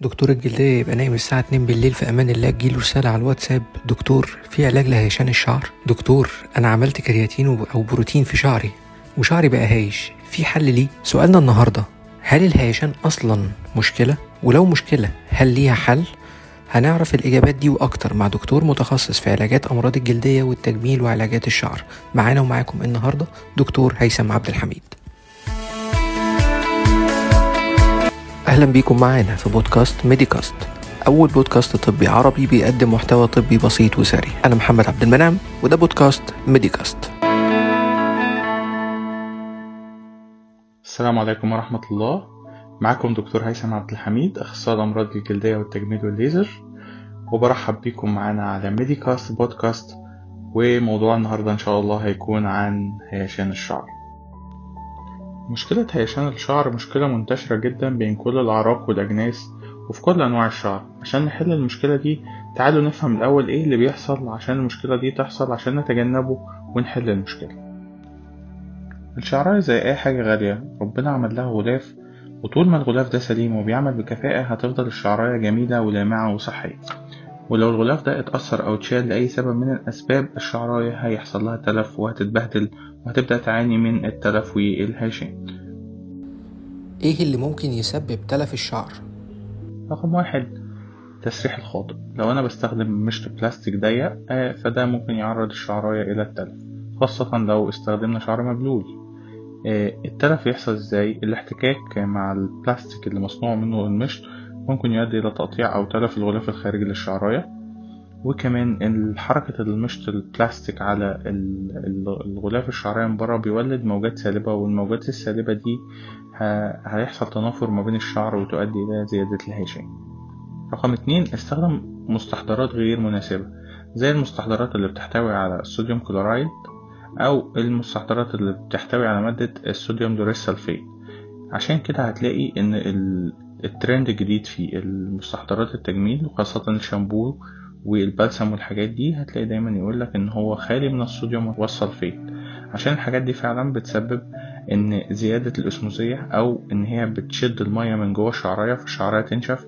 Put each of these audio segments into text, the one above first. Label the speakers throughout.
Speaker 1: دكتور الجلدية يبقى نايم الساعة 2 بالليل في أمان الله تجيله رسالة على الواتساب دكتور في علاج لهيشان الشعر دكتور أنا عملت كرياتين أو بروتين في شعري وشعري بقى هايش في حل ليه؟ سؤالنا النهاردة هل الهيشان أصلا مشكلة؟ ولو مشكلة هل ليها حل؟ هنعرف الإجابات دي وأكتر مع دكتور متخصص في علاجات أمراض الجلدية والتجميل وعلاجات الشعر معانا ومعاكم النهاردة دكتور هيثم عبد الحميد أهلا بيكم معانا في بودكاست ميديكاست. أول بودكاست طبي عربي بيقدم محتوى طبي بسيط وسريع. أنا محمد عبد المنعم وده بودكاست ميديكاست.
Speaker 2: السلام عليكم ورحمة الله. معكم دكتور هيثم عبد الحميد أخصائي الأمراض الجلدية والتجميل والليزر. وبرحب بيكم معانا على ميديكاست بودكاست. وموضوع النهاردة إن شاء الله هيكون عن هيشان الشعر. مشكلة هيشان الشعر مشكلة منتشرة جدا بين كل الأعراق والأجناس وفي كل أنواع الشعر. عشان نحل المشكلة دي تعالوا نفهم الأول إيه اللي بيحصل عشان المشكلة دي تحصل عشان نتجنبه ونحل المشكلة. الشعراية زي أي حاجة غالية ربنا عمل لها غلاف وطول ما الغلاف ده سليم وبيعمل بكفاءة هتفضل الشعراية جميلة ولامعة وصحية. ولو الغلاف ده اتأثر أو اتشال لأي سبب من الأسباب الشعراية هيحصل لها تلف وهتتبهدل وهتبدأ تعاني من التلف والهشام
Speaker 1: إيه اللي ممكن يسبب تلف الشعر؟
Speaker 2: رقم واحد تسريح الخاطئ. لو أنا بستخدم مشط بلاستيك ضيق آه، فده ممكن يعرض الشعراية إلى التلف خاصة لو استخدمنا شعر مبلول. آه، التلف يحصل إزاي؟ الاحتكاك مع البلاستيك اللي مصنوع منه المشط ممكن يؤدي إلى تقطيع أو تلف الغلاف الخارجي للشعراية وكمان حركة المشط البلاستيك على ال- ال- الغلاف الشعرية من بره بيولد موجات سالبة والموجات السالبة دي هيحصل تنافر ما بين الشعر وتؤدي إلى زيادة الهشام رقم اتنين استخدم مستحضرات غير مناسبة زي المستحضرات اللي بتحتوي على الصوديوم كلورايد أو المستحضرات اللي بتحتوي على مادة الصوديوم دوريسلفيت عشان كده هتلاقي إن الترند الجديد في المستحضرات التجميل وخاصة الشامبو والبلسم والحاجات دي هتلاقي دايما يقولك إن هو خالي من الصوديوم والسلفيت عشان الحاجات دي فعلا بتسبب إن زيادة الأسموزية أو إن هي بتشد المية من جوه الشعراية فالشعراية تنشف.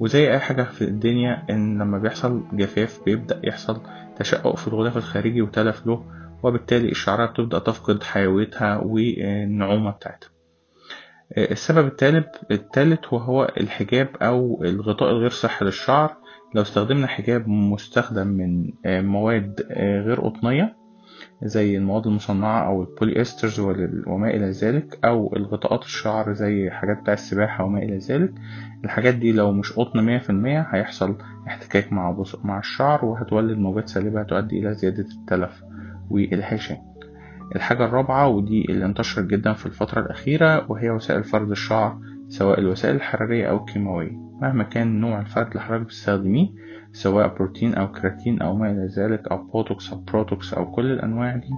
Speaker 2: وزي أي حاجة في الدنيا إن لما بيحصل جفاف بيبدأ يحصل تشقق في الغلاف الخارجي وتلف له وبالتالي الشعراية بتبدأ تفقد حيويتها والنعومة بتاعتها. السبب الثالث وهو الحجاب أو الغطاء الغير صحي للشعر. لو استخدمنا حجاب مستخدم من مواد غير قطنية زي المواد المصنعة أو البوليسترز وما إلى ذلك أو الغطاءات الشعر زي حاجات بتاع السباحة وما إلى ذلك الحاجات دي لو مش قطن مية في المية هيحصل احتكاك مع مع الشعر وهتولد موجات سالبة هتؤدي إلى زيادة التلف والهشام الحاجة الرابعة ودي اللي انتشرت جدا في الفترة الأخيرة وهي وسائل فرد الشعر سواء الوسائل الحرارية أو الكيماوية. مهما كان نوع الفرد اللي حضرتك بتستخدميه سواء بروتين أو كراتين أو ما إلى ذلك أو بوتوكس أو بروتوكس أو كل الأنواع دي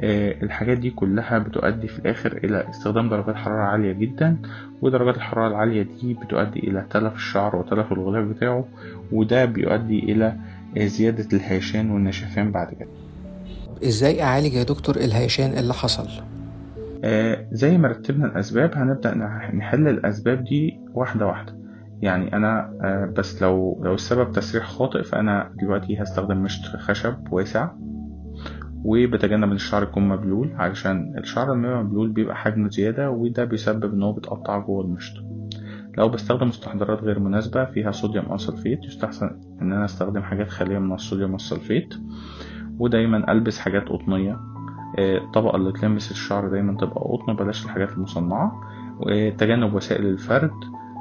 Speaker 2: آه، الحاجات دي كلها بتؤدي في الآخر إلى استخدام درجات حرارة عالية جدا ودرجات الحرارة العالية دي بتؤدي إلى تلف الشعر وتلف الغلاف بتاعه وده بيؤدي إلى آه، زيادة الهيشان والنشفان بعد كده.
Speaker 1: إزاي أعالج يا دكتور الهيشان اللي حصل؟
Speaker 2: آه، زي ما رتبنا الأسباب هنبدأ نح- نحل الأسباب دي واحدة واحدة. يعني أنا آه، بس لو لو السبب تسريح خاطئ فأنا دلوقتي هستخدم مشط خشب واسع وبتجنب إن الشعر يكون مبلول علشان الشعر لما مبلول بيبقى حجمه زيادة وده بيسبب إن هو بيتقطع جوه المشط. لو بستخدم مستحضرات غير مناسبة فيها صوديوم أو سلفيت يستحسن إن أنا أستخدم حاجات خالية من الصوديوم والسلفيت ودايما ألبس حاجات قطنية. آه، الطبقة اللي تلمس الشعر دايما تبقى قطن بلاش الحاجات المصنعة. وتجنب وسائل الفرد.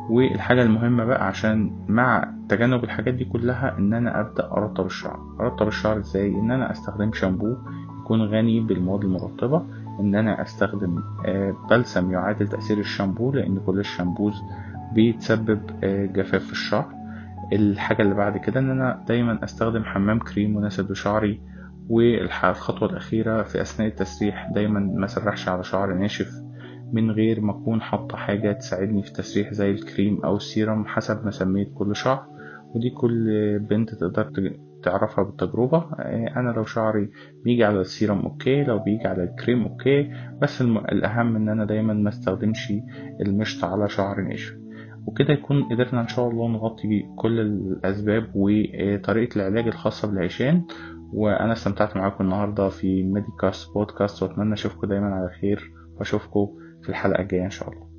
Speaker 2: والحاجة المهمة بقى عشان مع تجنب الحاجات دي كلها إن أنا أبدأ أرطب الشعر. أرطب الشعر إزاي؟ إن أنا أستخدم شامبو يكون غني بالمواد المرطبة. إن أنا أستخدم آه، بلسم يعادل تأثير الشامبو لأن كل الشامبوز بيتسبب آه، جفاف في الشعر. الحاجة اللي بعد كده إن أنا دايما أستخدم حمام كريم مناسب لشعري. والخطوة الأخيرة في أثناء التسريح دايما ما سرحش على شعر ناشف من غير ما أكون حاطة حاجة تساعدني في التسريح زي الكريم أو السيرم حسب ما سميت كل شعر. ودي كل بنت تقدر تعرفها بالتجربة. آه، أنا لو شعري بيجي على ال serum okay لو بيجي على الكريم okay بس الأهم إن أنا دايما ما استخدمش المشط على شعر ناشف. وكده يكون قدرنا إن شاء الله نغطي كل الأسباب وطريقة العلاج الخاصة بالهيشان. وأنا استمتعت معاكم النهاردة في ميديكاست بودكاست وأتمنى أشوفكم دايما على خير وأشوفكم في الحلقة الجاية إن شاء الله.